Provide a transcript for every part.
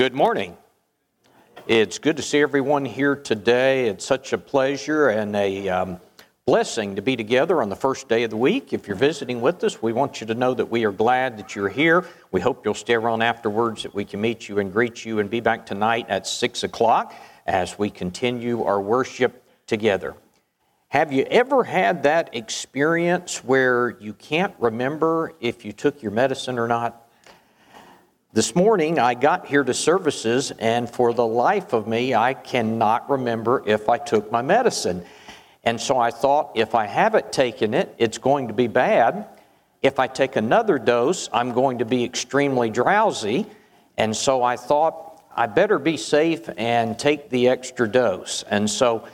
Good morning. It's good to see everyone here today. It's such a pleasure and a um, blessing to be together on the first day of the week. If you're visiting with us, we want you to know that we are glad that you're here. We hope you'll stay around afterwards, that we can meet you and greet you and be back tonight at 6 o'clock as we continue our worship together. Have you ever had that experience where you can't remember if you took your medicine or not? This morning I got here to services, and for the life of me, I cannot remember if I took my medicine. And so I thought if I haven't taken it, it's going to be bad. If I take another dose, I'm going to be extremely drowsy. And so I thought I better be safe and take the extra dose. And so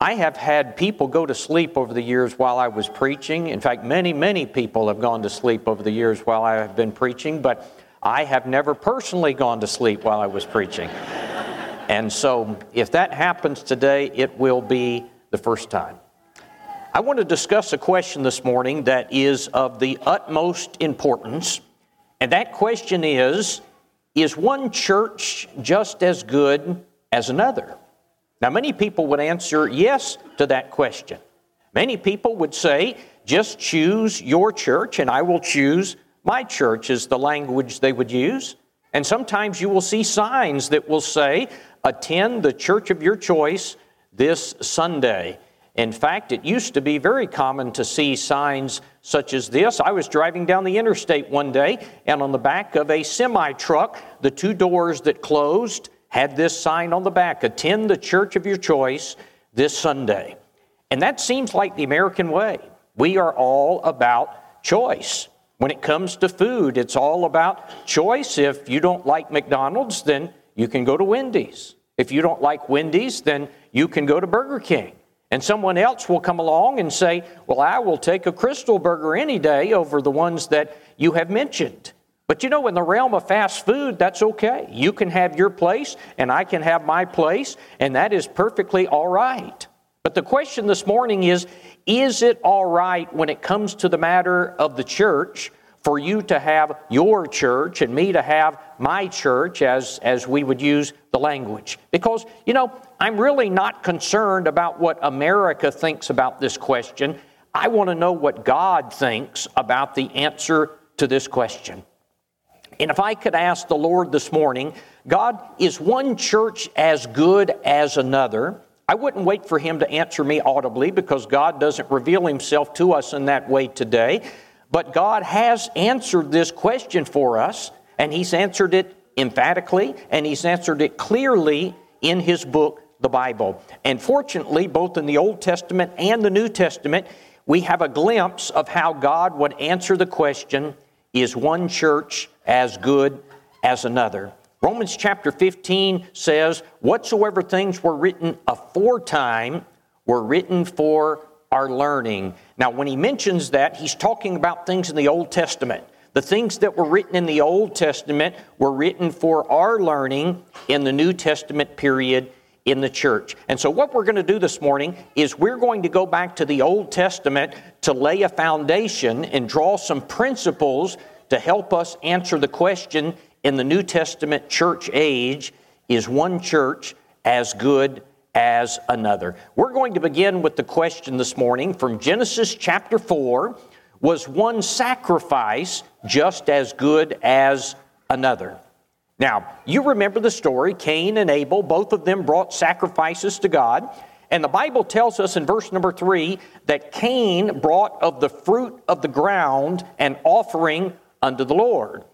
I have had people go to sleep over the years while I was preaching. In fact, many, many people have gone to sleep over the years while I have been preaching, but I have never personally gone to sleep while I was preaching. and so, if that happens today, it will be the first time. I want to discuss a question this morning that is of the utmost importance. And that question is Is one church just as good as another? Now, many people would answer yes to that question. Many people would say, Just choose your church, and I will choose my church is the language they would use. And sometimes you will see signs that will say, attend the church of your choice this Sunday. In fact, it used to be very common to see signs such as this. I was driving down the interstate one day, and on the back of a semi truck, the two doors that closed had this sign on the back Attend the church of your choice this Sunday. And that seems like the American way. We are all about choice. When it comes to food, it's all about choice. If you don't like McDonald's, then you can go to Wendy's. If you don't like Wendy's, then you can go to Burger King. And someone else will come along and say, Well, I will take a Krystal Burger any day over the ones that you have mentioned. But you know, in the realm of fast food, that's okay. You can have your place, and I can have my place, and that is perfectly all right. But the question this morning is Is it all right when it comes to the matter of the church for you to have your church and me to have my church, as, as we would use the language? Because, you know, I'm really not concerned about what America thinks about this question. I want to know what God thinks about the answer to this question. And if I could ask the Lord this morning, God, is one church as good as another? I wouldn't wait for him to answer me audibly because God doesn't reveal himself to us in that way today. But God has answered this question for us, and he's answered it emphatically, and he's answered it clearly in his book, the Bible. And fortunately, both in the Old Testament and the New Testament, we have a glimpse of how God would answer the question is one church as good as another? Romans chapter 15 says, Whatsoever things were written aforetime were written for our learning. Now, when he mentions that, he's talking about things in the Old Testament. The things that were written in the Old Testament were written for our learning in the New Testament period in the church. And so, what we're going to do this morning is we're going to go back to the Old Testament to lay a foundation and draw some principles to help us answer the question in the New Testament church age is one church as good as another? We're going to begin with the question this morning from Genesis chapter 4 Was one sacrifice just as good as another? Now, you remember the story Cain and Abel, both of them brought sacrifices to God. And the Bible tells us in verse number three that Cain brought of the fruit of the ground an offering unto the Lord.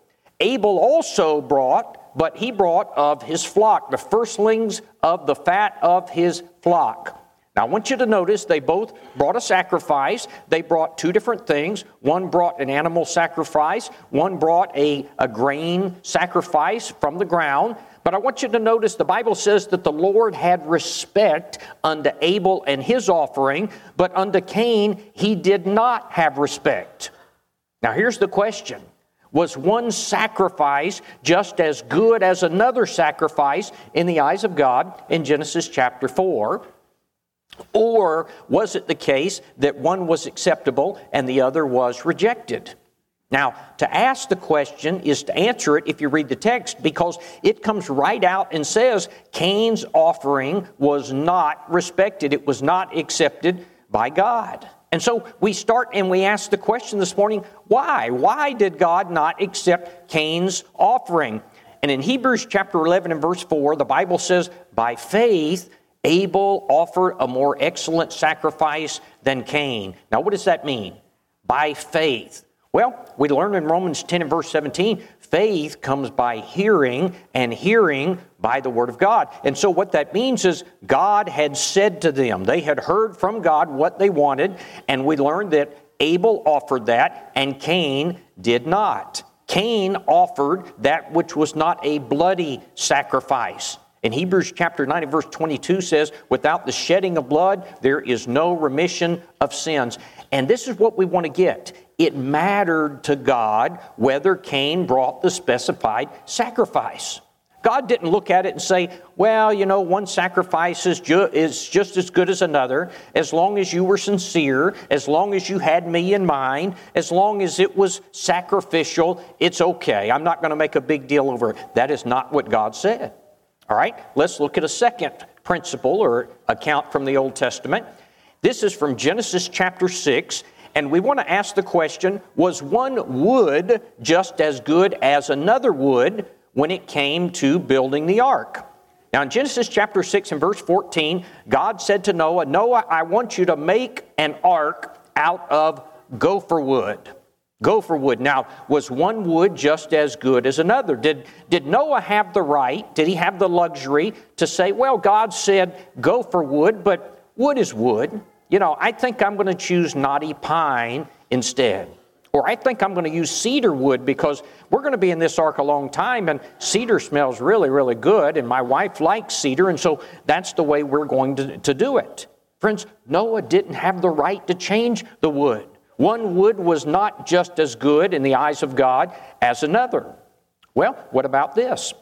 Abel also brought, but he brought of his flock, the firstlings of the fat of his flock. Now, I want you to notice they both brought a sacrifice. They brought two different things. One brought an animal sacrifice, one brought a, a grain sacrifice from the ground. But I want you to notice the Bible says that the Lord had respect unto Abel and his offering, but unto Cain he did not have respect. Now, here's the question was one sacrifice just as good as another sacrifice in the eyes of God in Genesis chapter 4? Or was it the case that one was acceptable and the other was rejected? Now, to ask the question is to answer it if you read the text because it comes right out and says Cain's offering was not respected, it was not accepted by God. And so we start and we ask the question this morning why? Why did God not accept Cain's offering? And in Hebrews chapter 11 and verse 4, the Bible says, By faith, Abel offered a more excellent sacrifice than Cain. Now, what does that mean? By faith. Well, we learn in Romans 10 and verse 17, faith comes by hearing, and hearing by the Word of God. And so, what that means is God had said to them, they had heard from God what they wanted, and we learned that Abel offered that, and Cain did not. Cain offered that which was not a bloody sacrifice. In Hebrews chapter 9 and verse 22 says, Without the shedding of blood, there is no remission of sins. And this is what we want to get it mattered to God whether Cain brought the specified sacrifice. God didn't look at it and say, well, you know, one sacrifice is, ju- is just as good as another, as long as you were sincere, as long as you had me in mind, as long as it was sacrificial, it's okay. I'm not going to make a big deal over it. That is not what God said. All right, let's look at a second principle or account from the Old Testament. This is from Genesis chapter 6, and we want to ask the question Was one wood just as good as another wood when it came to building the ark? Now, in Genesis chapter 6 and verse 14, God said to Noah, Noah, I want you to make an ark out of gopher wood. Gopher wood. Now, was one wood just as good as another? Did, did Noah have the right, did he have the luxury to say, well, God said gopher wood, but wood is wood? You know, I think I'm going to choose knotty pine instead. Or I think I'm going to use cedar wood because we're going to be in this ark a long time and cedar smells really, really good. And my wife likes cedar, and so that's the way we're going to, to do it. Friends, Noah didn't have the right to change the wood. One wood was not just as good in the eyes of God as another. Well, what about this?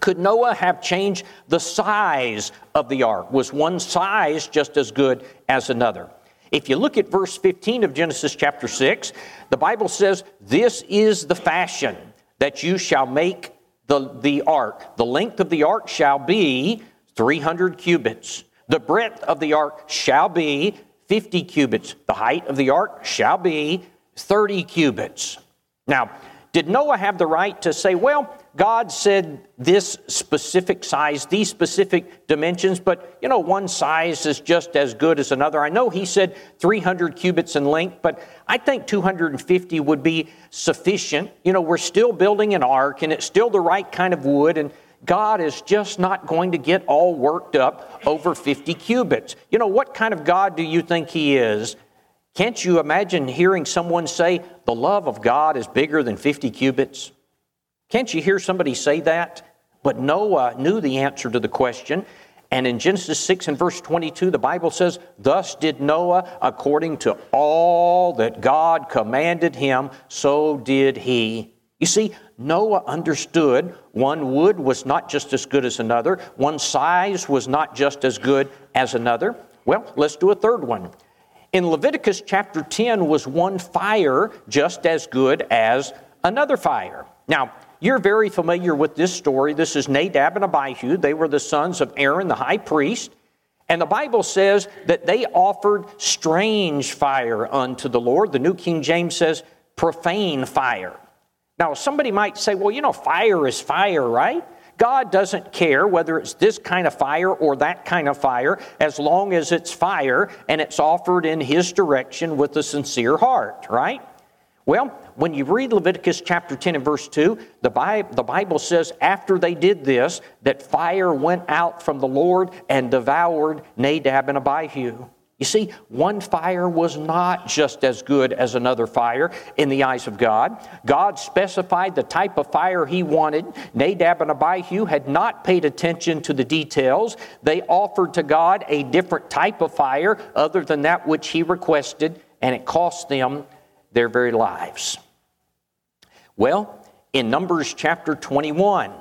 Could Noah have changed the size of the ark? Was one size just as good as another? If you look at verse 15 of Genesis chapter 6, the Bible says, This is the fashion that you shall make the, the ark. The length of the ark shall be 300 cubits. The breadth of the ark shall be 50 cubits. The height of the ark shall be 30 cubits. Now, did Noah have the right to say, well, God said this specific size, these specific dimensions, but you know, one size is just as good as another. I know he said 300 cubits in length, but I think 250 would be sufficient. You know, we're still building an ark and it's still the right kind of wood, and God is just not going to get all worked up over 50 cubits. You know, what kind of God do you think he is? Can't you imagine hearing someone say, the love of God is bigger than 50 cubits? Can't you hear somebody say that? But Noah knew the answer to the question. And in Genesis 6 and verse 22, the Bible says, Thus did Noah according to all that God commanded him, so did he. You see, Noah understood one wood was not just as good as another, one size was not just as good as another. Well, let's do a third one. In Leviticus chapter 10 was one fire just as good as another fire. Now, you're very familiar with this story. This is Nadab and Abihu. They were the sons of Aaron, the high priest. And the Bible says that they offered strange fire unto the Lord. The New King James says profane fire. Now, somebody might say, well, you know, fire is fire, right? God doesn't care whether it's this kind of fire or that kind of fire, as long as it's fire and it's offered in His direction with a sincere heart, right? Well, when you read Leviticus chapter 10 and verse 2, the Bible, the Bible says after they did this, that fire went out from the Lord and devoured Nadab and Abihu. You see, one fire was not just as good as another fire in the eyes of God. God specified the type of fire He wanted. Nadab and Abihu had not paid attention to the details. They offered to God a different type of fire other than that which He requested, and it cost them their very lives. Well, in Numbers chapter 21,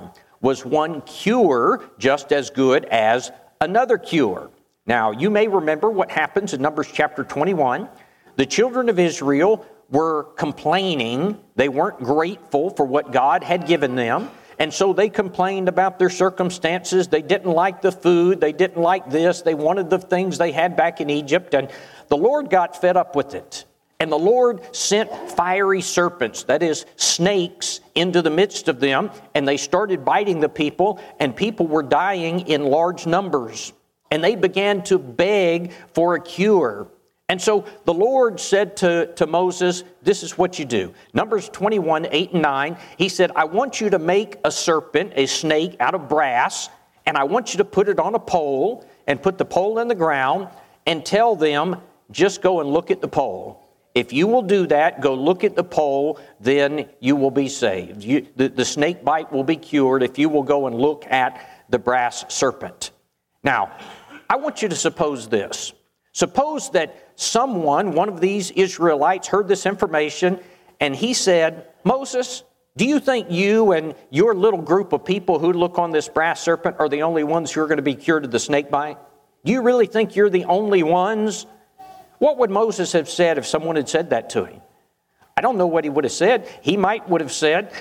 was one cure just as good as another cure? Now, you may remember what happens in Numbers chapter 21. The children of Israel were complaining. They weren't grateful for what God had given them. And so they complained about their circumstances. They didn't like the food. They didn't like this. They wanted the things they had back in Egypt. And the Lord got fed up with it. And the Lord sent fiery serpents, that is, snakes, into the midst of them, and they started biting the people, and people were dying in large numbers. And they began to beg for a cure. And so the Lord said to, to Moses, This is what you do. Numbers 21, 8 and 9, he said, I want you to make a serpent, a snake, out of brass, and I want you to put it on a pole, and put the pole in the ground, and tell them, just go and look at the pole. If you will do that, go look at the pole, then you will be saved. You, the, the snake bite will be cured if you will go and look at the brass serpent. Now, I want you to suppose this. Suppose that someone, one of these Israelites, heard this information and he said, Moses, do you think you and your little group of people who look on this brass serpent are the only ones who are going to be cured of the snake bite? Do you really think you're the only ones? What would Moses have said if someone had said that to him? I don't know what he would have said. He might would have said,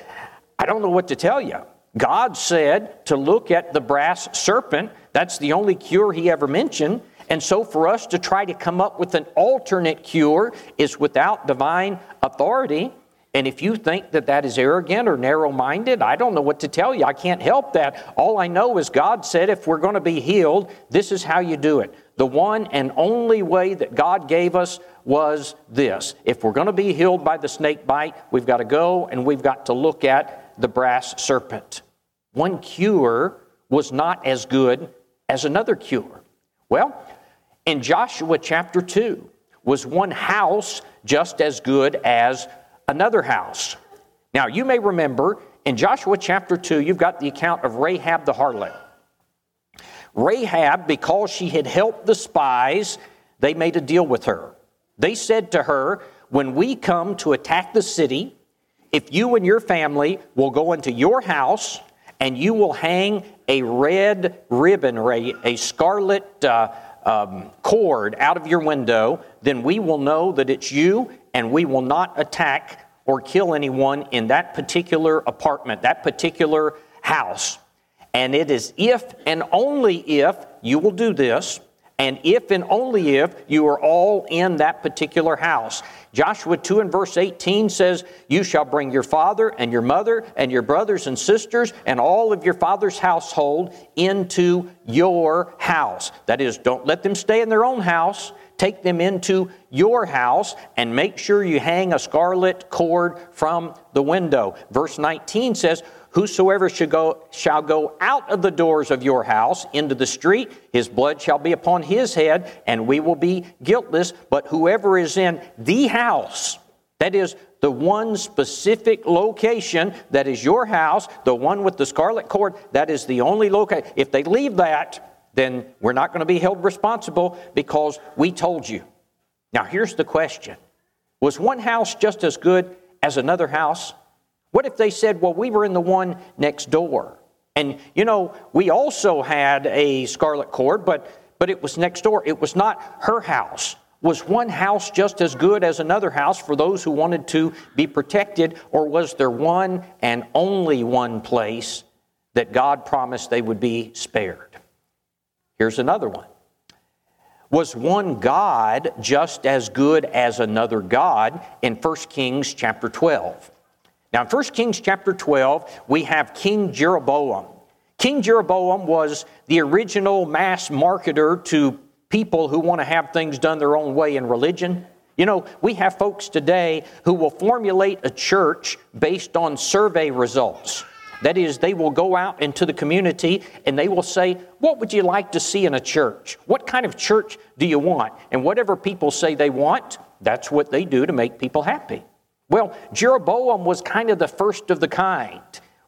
I don't know what to tell you. God said to look at the brass serpent. That's the only cure he ever mentioned. And so for us to try to come up with an alternate cure is without divine authority. And if you think that that is arrogant or narrow minded, I don't know what to tell you. I can't help that. All I know is God said if we're going to be healed, this is how you do it. The one and only way that God gave us was this. If we're going to be healed by the snake bite, we've got to go and we've got to look at the brass serpent. One cure was not as good as another cure. Well, in Joshua chapter 2, was one house just as good as another house? Now, you may remember in Joshua chapter 2, you've got the account of Rahab the harlot. Rahab, because she had helped the spies, they made a deal with her. They said to her, When we come to attack the city, if you and your family will go into your house and you will hang a red ribbon a scarlet uh, um, cord out of your window, then we will know that it's you and we will not attack or kill anyone in that particular apartment, that particular house. And it is if and only if you will do this, and if and only if you are all in that particular house. Joshua 2 and verse 18 says, You shall bring your father and your mother and your brothers and sisters and all of your father's household into your house. That is, don't let them stay in their own house. Take them into your house and make sure you hang a scarlet cord from the window. Verse 19 says, Whosoever shall go, shall go out of the doors of your house into the street, his blood shall be upon his head, and we will be guiltless. But whoever is in the house, that is the one specific location that is your house, the one with the scarlet cord, that is the only location. If they leave that, then we're not going to be held responsible because we told you. Now, here's the question Was one house just as good as another house? What if they said, well, we were in the one next door? And, you know, we also had a scarlet cord, but, but it was next door. It was not her house. Was one house just as good as another house for those who wanted to be protected, or was there one and only one place that God promised they would be spared? Here's another one. Was one God just as good as another God in 1 Kings chapter 12? Now, in 1 Kings chapter 12, we have King Jeroboam. King Jeroboam was the original mass marketer to people who want to have things done their own way in religion. You know, we have folks today who will formulate a church based on survey results. That is, they will go out into the community and they will say, What would you like to see in a church? What kind of church do you want? And whatever people say they want, that's what they do to make people happy. Well, Jeroboam was kind of the first of the kind.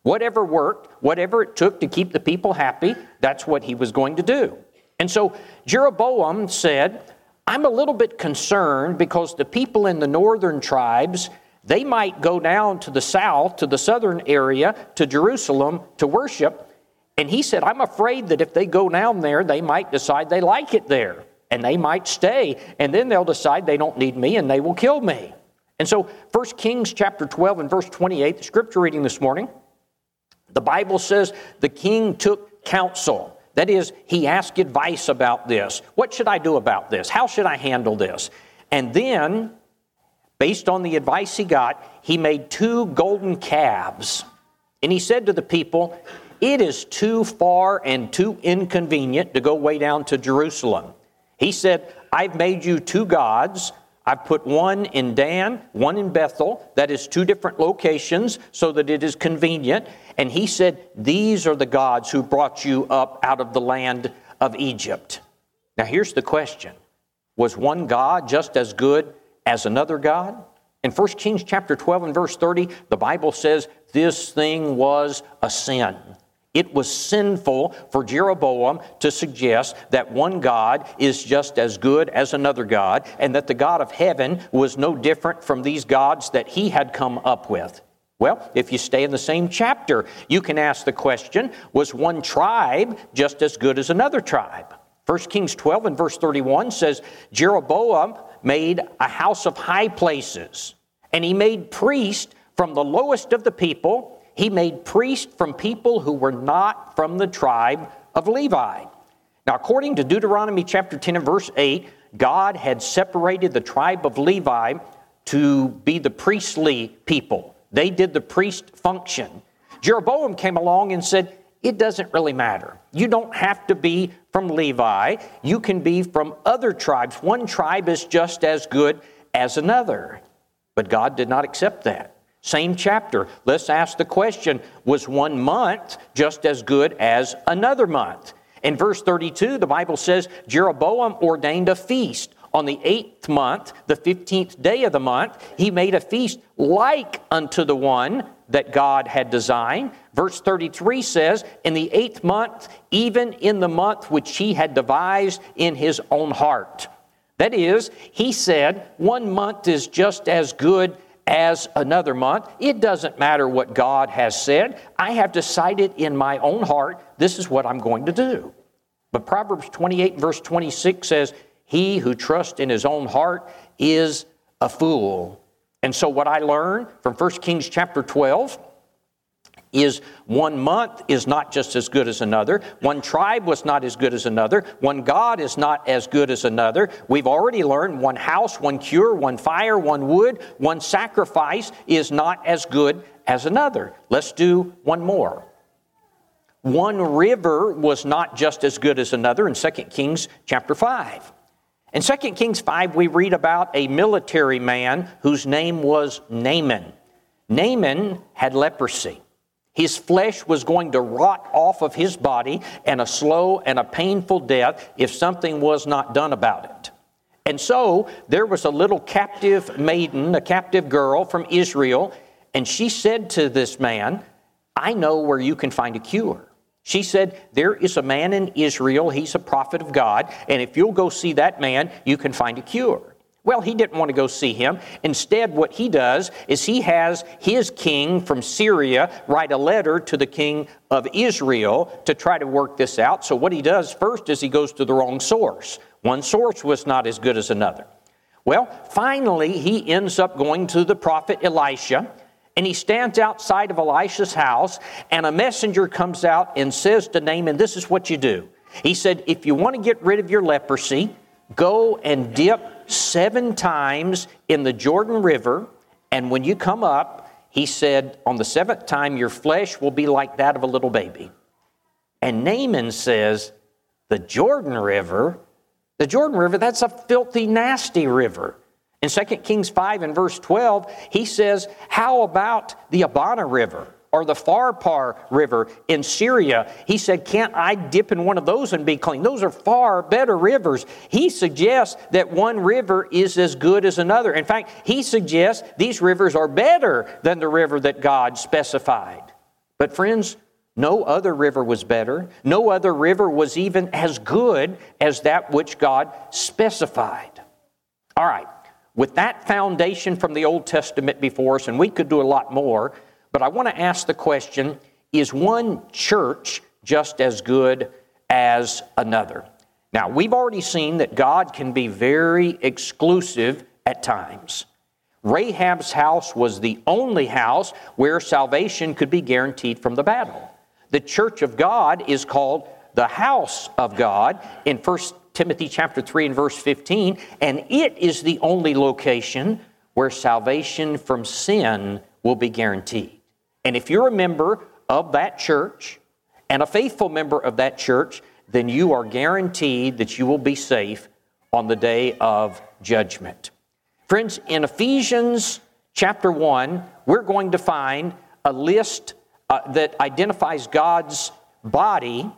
Whatever worked, whatever it took to keep the people happy, that's what he was going to do. And so Jeroboam said, I'm a little bit concerned because the people in the northern tribes, they might go down to the south, to the southern area, to Jerusalem to worship. And he said, I'm afraid that if they go down there, they might decide they like it there and they might stay. And then they'll decide they don't need me and they will kill me. And so 1 Kings chapter 12 and verse 28, the scripture reading this morning, the Bible says the king took counsel. That is, he asked advice about this. What should I do about this? How should I handle this? And then, based on the advice he got, he made two golden calves. And he said to the people, It is too far and too inconvenient to go way down to Jerusalem. He said, I've made you two gods. I've put one in Dan, one in Bethel. That is two different locations so that it is convenient. And he said, These are the gods who brought you up out of the land of Egypt. Now, here's the question Was one God just as good as another God? In 1 Kings chapter 12 and verse 30, the Bible says this thing was a sin. It was sinful for Jeroboam to suggest that one God is just as good as another God, and that the God of heaven was no different from these gods that he had come up with. Well, if you stay in the same chapter, you can ask the question was one tribe just as good as another tribe? 1 Kings 12 and verse 31 says Jeroboam made a house of high places, and he made priests from the lowest of the people he made priests from people who were not from the tribe of Levi. Now, according to Deuteronomy chapter 10 and verse 8, God had separated the tribe of Levi to be the priestly people. They did the priest function. Jeroboam came along and said, It doesn't really matter. You don't have to be from Levi, you can be from other tribes. One tribe is just as good as another. But God did not accept that. Same chapter. Let's ask the question Was one month just as good as another month? In verse 32, the Bible says Jeroboam ordained a feast. On the eighth month, the 15th day of the month, he made a feast like unto the one that God had designed. Verse 33 says, In the eighth month, even in the month which he had devised in his own heart. That is, he said, one month is just as good as another month. It doesn't matter what God has said. I have decided in my own heart, this is what I'm going to do. But Proverbs 28, verse 26 says, He who trusts in his own heart is a fool. And so, what I learned from 1 Kings chapter 12 is one month is not just as good as another. One tribe was not as good as another. One God is not as good as another. We've already learned one house, one cure, one fire, one wood, one sacrifice is not as good as another. Let's do one more. One river was not just as good as another in 2 Kings chapter 5. In 2 Kings 5, we read about a military man whose name was Naaman. Naaman had leprosy. His flesh was going to rot off of his body and a slow and a painful death if something was not done about it. And so there was a little captive maiden, a captive girl from Israel, and she said to this man, I know where you can find a cure. She said, There is a man in Israel, he's a prophet of God, and if you'll go see that man, you can find a cure. Well, he didn't want to go see him. Instead, what he does is he has his king from Syria write a letter to the king of Israel to try to work this out. So, what he does first is he goes to the wrong source. One source was not as good as another. Well, finally, he ends up going to the prophet Elisha, and he stands outside of Elisha's house, and a messenger comes out and says to Naaman, This is what you do. He said, If you want to get rid of your leprosy, go and dip seven times in the Jordan River, and when you come up, he said, on the seventh time, your flesh will be like that of a little baby. And Naaman says, the Jordan River, the Jordan River, that's a filthy, nasty river. In 2 Kings 5 and verse 12, he says, How about the Abana River? Or the Pharpar River in Syria. He said, Can't I dip in one of those and be clean? Those are far better rivers. He suggests that one river is as good as another. In fact, he suggests these rivers are better than the river that God specified. But, friends, no other river was better. No other river was even as good as that which God specified. All right, with that foundation from the Old Testament before us, and we could do a lot more, but I want to ask the question is one church just as good as another? Now, we've already seen that God can be very exclusive at times. Rahab's house was the only house where salvation could be guaranteed from the battle. The church of God is called the house of God in 1 Timothy chapter 3 and verse 15, and it is the only location where salvation from sin will be guaranteed. And if you're a member of that church and a faithful member of that church, then you are guaranteed that you will be safe on the day of judgment. Friends, in Ephesians chapter 1, we're going to find a list uh, that identifies God's body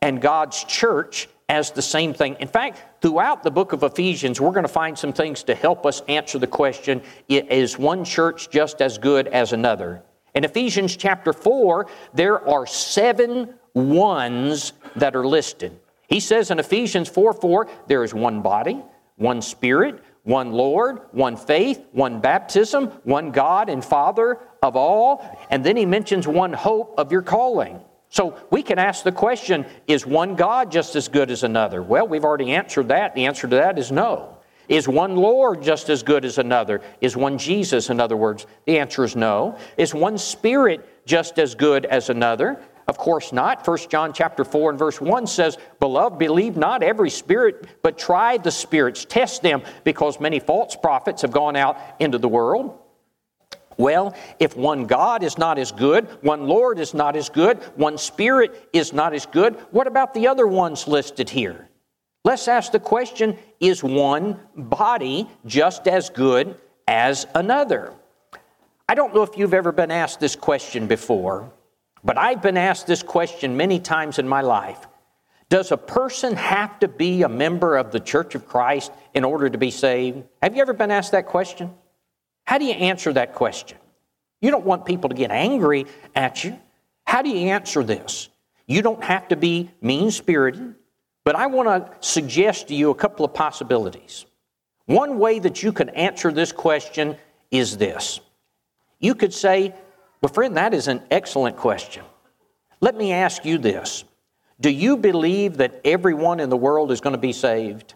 and God's church as the same thing. In fact, throughout the book of Ephesians, we're going to find some things to help us answer the question is one church just as good as another? In Ephesians chapter 4, there are seven ones that are listed. He says in Ephesians 4 4, there is one body, one spirit, one Lord, one faith, one baptism, one God and Father of all. And then he mentions one hope of your calling. So we can ask the question is one God just as good as another? Well, we've already answered that. The answer to that is no. Is one Lord just as good as another? Is one Jesus, in other words? The answer is no. Is one Spirit just as good as another? Of course not. 1 John chapter 4 and verse 1 says, Beloved, believe not every spirit, but try the spirits, test them, because many false prophets have gone out into the world. Well, if one God is not as good, one Lord is not as good, one Spirit is not as good, what about the other ones listed here? Let's ask the question is one body just as good as another? I don't know if you've ever been asked this question before, but I've been asked this question many times in my life. Does a person have to be a member of the Church of Christ in order to be saved? Have you ever been asked that question? How do you answer that question? You don't want people to get angry at you. How do you answer this? You don't have to be mean spirited, but I want to suggest to you a couple of possibilities. One way that you can answer this question is this you could say, Well, friend, that is an excellent question. Let me ask you this Do you believe that everyone in the world is going to be saved?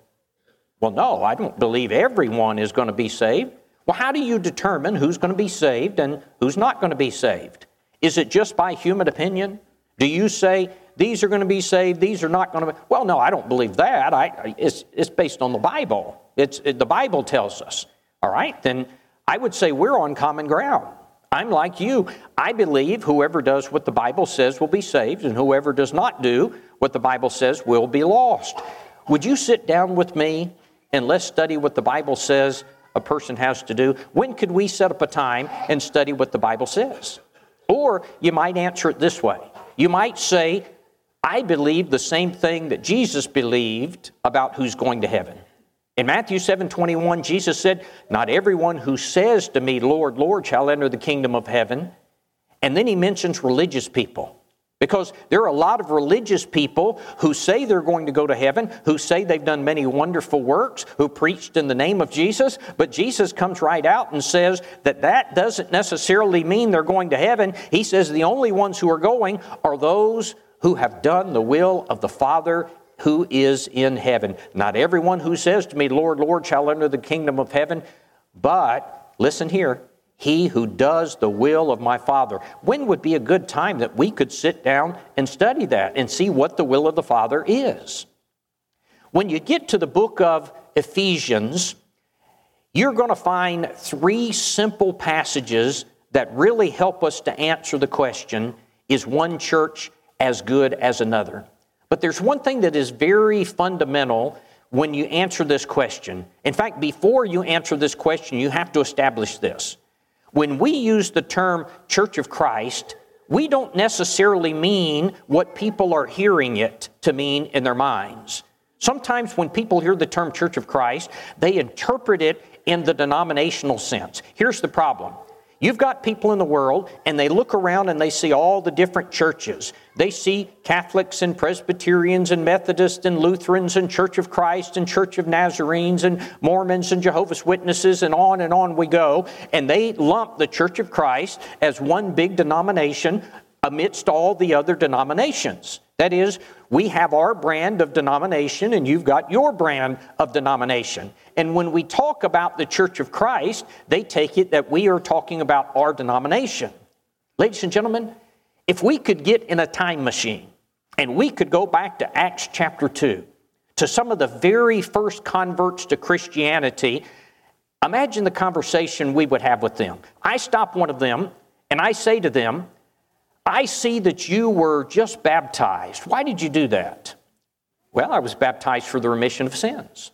Well, no, I don't believe everyone is going to be saved. Well, how do you determine who's going to be saved and who's not going to be saved? Is it just by human opinion? Do you say these are going to be saved, these are not going to be? Well, no, I don't believe that. I, it's, it's based on the Bible. It's, it, the Bible tells us. All right, then I would say we're on common ground. I'm like you. I believe whoever does what the Bible says will be saved, and whoever does not do what the Bible says will be lost. Would you sit down with me and let's study what the Bible says a person has to do. When could we set up a time and study what the Bible says? Or you might answer it this way you might say, I believe the same thing that Jesus believed about who's going to heaven. In Matthew 7 21, Jesus said, Not everyone who says to me, Lord, Lord, shall enter the kingdom of heaven. And then he mentions religious people. Because there are a lot of religious people who say they're going to go to heaven, who say they've done many wonderful works, who preached in the name of Jesus, but Jesus comes right out and says that that doesn't necessarily mean they're going to heaven. He says the only ones who are going are those who have done the will of the Father who is in heaven. Not everyone who says to me, Lord, Lord, shall enter the kingdom of heaven, but listen here, he who does the will of my Father. When would be a good time that we could sit down and study that and see what the will of the Father is? When you get to the book of Ephesians, you're going to find three simple passages that really help us to answer the question is one church as good as another? But there's one thing that is very fundamental when you answer this question. In fact, before you answer this question, you have to establish this. When we use the term Church of Christ, we don't necessarily mean what people are hearing it to mean in their minds. Sometimes when people hear the term Church of Christ, they interpret it in the denominational sense. Here's the problem You've got people in the world, and they look around and they see all the different churches. They see Catholics and Presbyterians and Methodists and Lutherans and Church of Christ and Church of Nazarenes and Mormons and Jehovah's Witnesses, and on and on we go. And they lump the Church of Christ as one big denomination amidst all the other denominations. That is, we have our brand of denomination and you've got your brand of denomination. And when we talk about the Church of Christ, they take it that we are talking about our denomination. Ladies and gentlemen, if we could get in a time machine and we could go back to Acts chapter 2, to some of the very first converts to Christianity, imagine the conversation we would have with them. I stop one of them and I say to them, I see that you were just baptized. Why did you do that? Well, I was baptized for the remission of sins.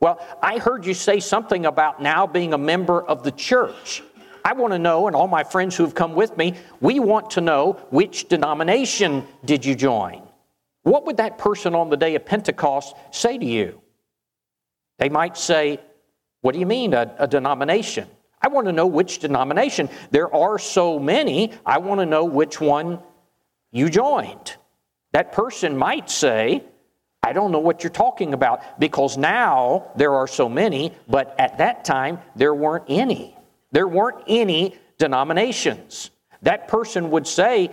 Well, I heard you say something about now being a member of the church. I want to know, and all my friends who have come with me, we want to know which denomination did you join? What would that person on the day of Pentecost say to you? They might say, What do you mean, a, a denomination? I want to know which denomination. There are so many, I want to know which one you joined. That person might say, I don't know what you're talking about because now there are so many, but at that time there weren't any. There weren't any denominations. That person would say,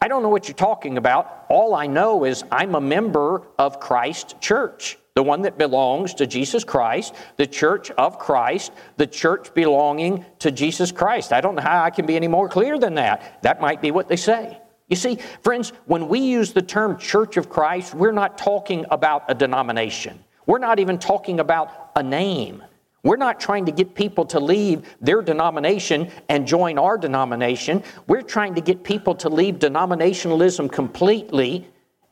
I don't know what you're talking about. All I know is I'm a member of Christ Church the one that belongs to Jesus Christ, the church of Christ, the church belonging to Jesus Christ. I don't know how I can be any more clear than that. That might be what they say. You see, friends, when we use the term church of Christ, we're not talking about a denomination. We're not even talking about a name. We're not trying to get people to leave their denomination and join our denomination. We're trying to get people to leave denominationalism completely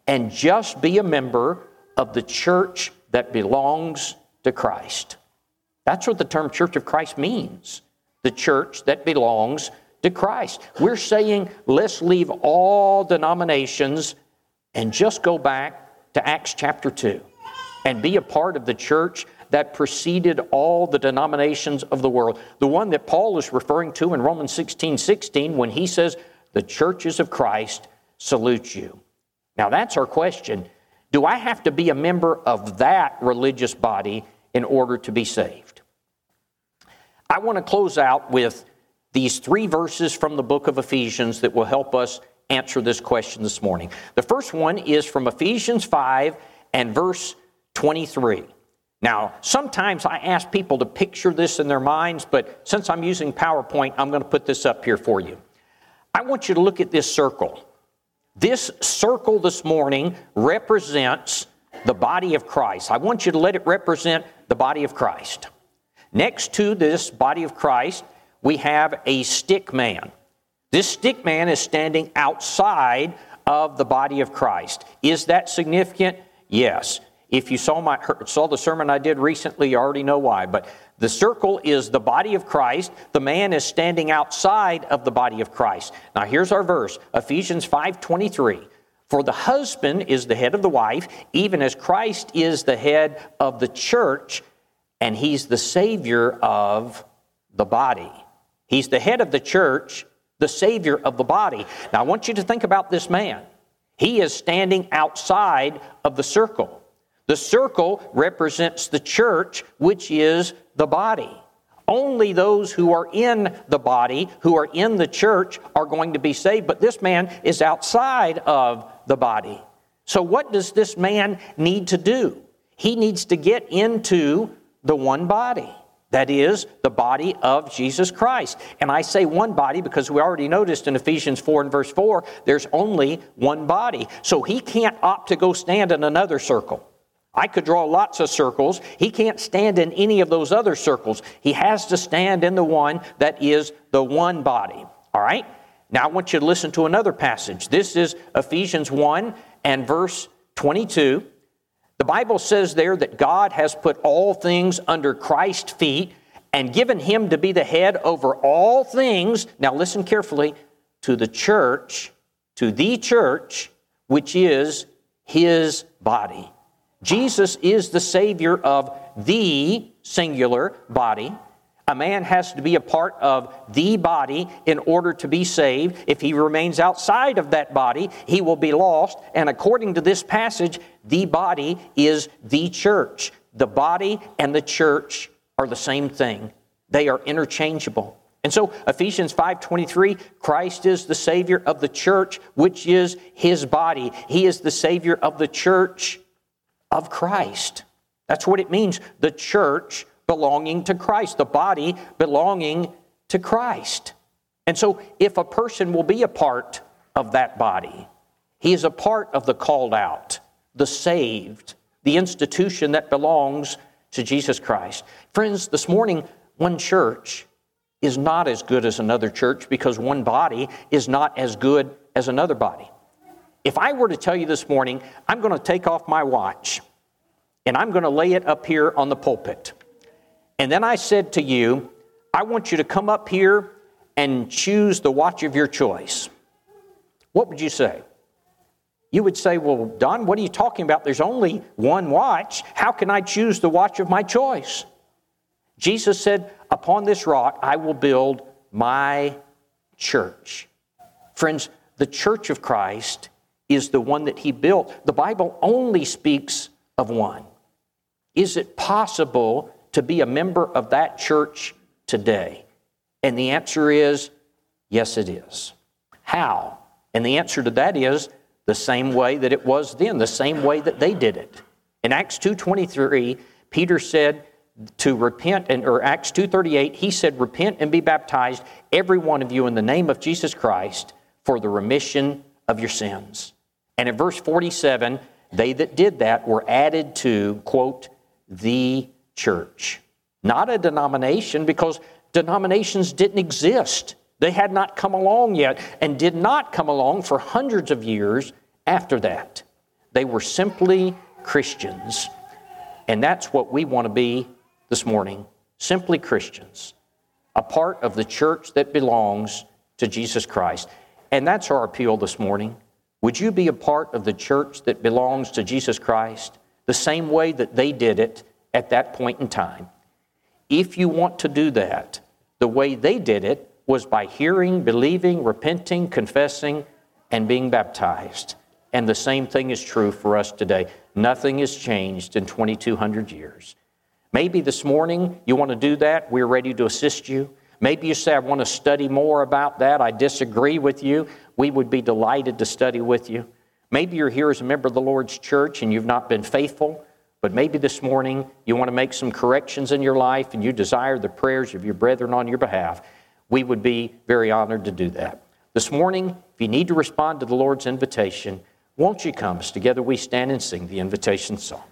and just be a member of the church that belongs to Christ. That's what the term Church of Christ means the church that belongs to Christ. We're saying let's leave all denominations and just go back to Acts chapter 2 and be a part of the church that preceded all the denominations of the world. The one that Paul is referring to in Romans 16 16 when he says, The churches of Christ salute you. Now that's our question. Do I have to be a member of that religious body in order to be saved? I want to close out with these three verses from the book of Ephesians that will help us answer this question this morning. The first one is from Ephesians 5 and verse 23. Now, sometimes I ask people to picture this in their minds, but since I'm using PowerPoint, I'm going to put this up here for you. I want you to look at this circle. This circle this morning represents the body of Christ. I want you to let it represent the body of Christ. Next to this body of Christ, we have a stick man. This stick man is standing outside of the body of Christ. Is that significant? Yes. If you saw my saw the sermon I did recently, you already know why. But the circle is the body of Christ. The man is standing outside of the body of Christ. Now here's our verse, Ephesians 5:23. For the husband is the head of the wife, even as Christ is the head of the church, and he's the savior of the body. He's the head of the church, the savior of the body. Now I want you to think about this man. He is standing outside of the circle. The circle represents the church, which is the body. Only those who are in the body, who are in the church, are going to be saved, but this man is outside of the body. So, what does this man need to do? He needs to get into the one body. That is the body of Jesus Christ. And I say one body because we already noticed in Ephesians 4 and verse 4, there's only one body. So he can't opt to go stand in another circle. I could draw lots of circles. He can't stand in any of those other circles. He has to stand in the one that is the one body. All right? Now I want you to listen to another passage. This is Ephesians 1 and verse 22. The Bible says there that God has put all things under Christ's feet and given him to be the head over all things. Now listen carefully to the church, to the church, which is his body. Jesus is the Savior of the singular body. A man has to be a part of the body in order to be saved. If he remains outside of that body, he will be lost. And according to this passage, the body is the church. The body and the church are the same thing, they are interchangeable. And so Ephesians 5:23, Christ is the savior of the church, which is his body. He is the savior of the church of Christ. That's what it means, the church belonging to Christ, the body belonging to Christ. And so if a person will be a part of that body, he is a part of the called out, the saved, the institution that belongs to Jesus Christ. Friends, this morning, one church is not as good as another church because one body is not as good as another body. If I were to tell you this morning, I'm going to take off my watch and I'm going to lay it up here on the pulpit. And then I said to you, I want you to come up here and choose the watch of your choice. What would you say? You would say, Well, Don, what are you talking about? There's only one watch. How can I choose the watch of my choice? Jesus said, Upon this rock I will build my church. Friends, the church of Christ is the one that he built. The Bible only speaks of one. Is it possible to be a member of that church today? And the answer is yes, it is. How? And the answer to that is the same way that it was then, the same way that they did it. In Acts 2:23, Peter said to repent and or Acts 2:38, he said repent and be baptized every one of you in the name of Jesus Christ for the remission of your sins. And in verse 47, they that did that were added to quote the church. Not a denomination because denominations didn't exist. They had not come along yet and did not come along for hundreds of years after that. They were simply Christians. And that's what we want to be this morning simply Christians, a part of the church that belongs to Jesus Christ. And that's our appeal this morning. Would you be a part of the church that belongs to Jesus Christ the same way that they did it at that point in time? If you want to do that, the way they did it was by hearing, believing, repenting, confessing, and being baptized. And the same thing is true for us today. Nothing has changed in 2,200 years. Maybe this morning you want to do that. We're ready to assist you. Maybe you say, I want to study more about that. I disagree with you. We would be delighted to study with you. Maybe you're here as a member of the Lord's church and you've not been faithful, but maybe this morning you want to make some corrections in your life and you desire the prayers of your brethren on your behalf. We would be very honored to do that. This morning, if you need to respond to the Lord's invitation, won't you come as together we stand and sing the invitation song?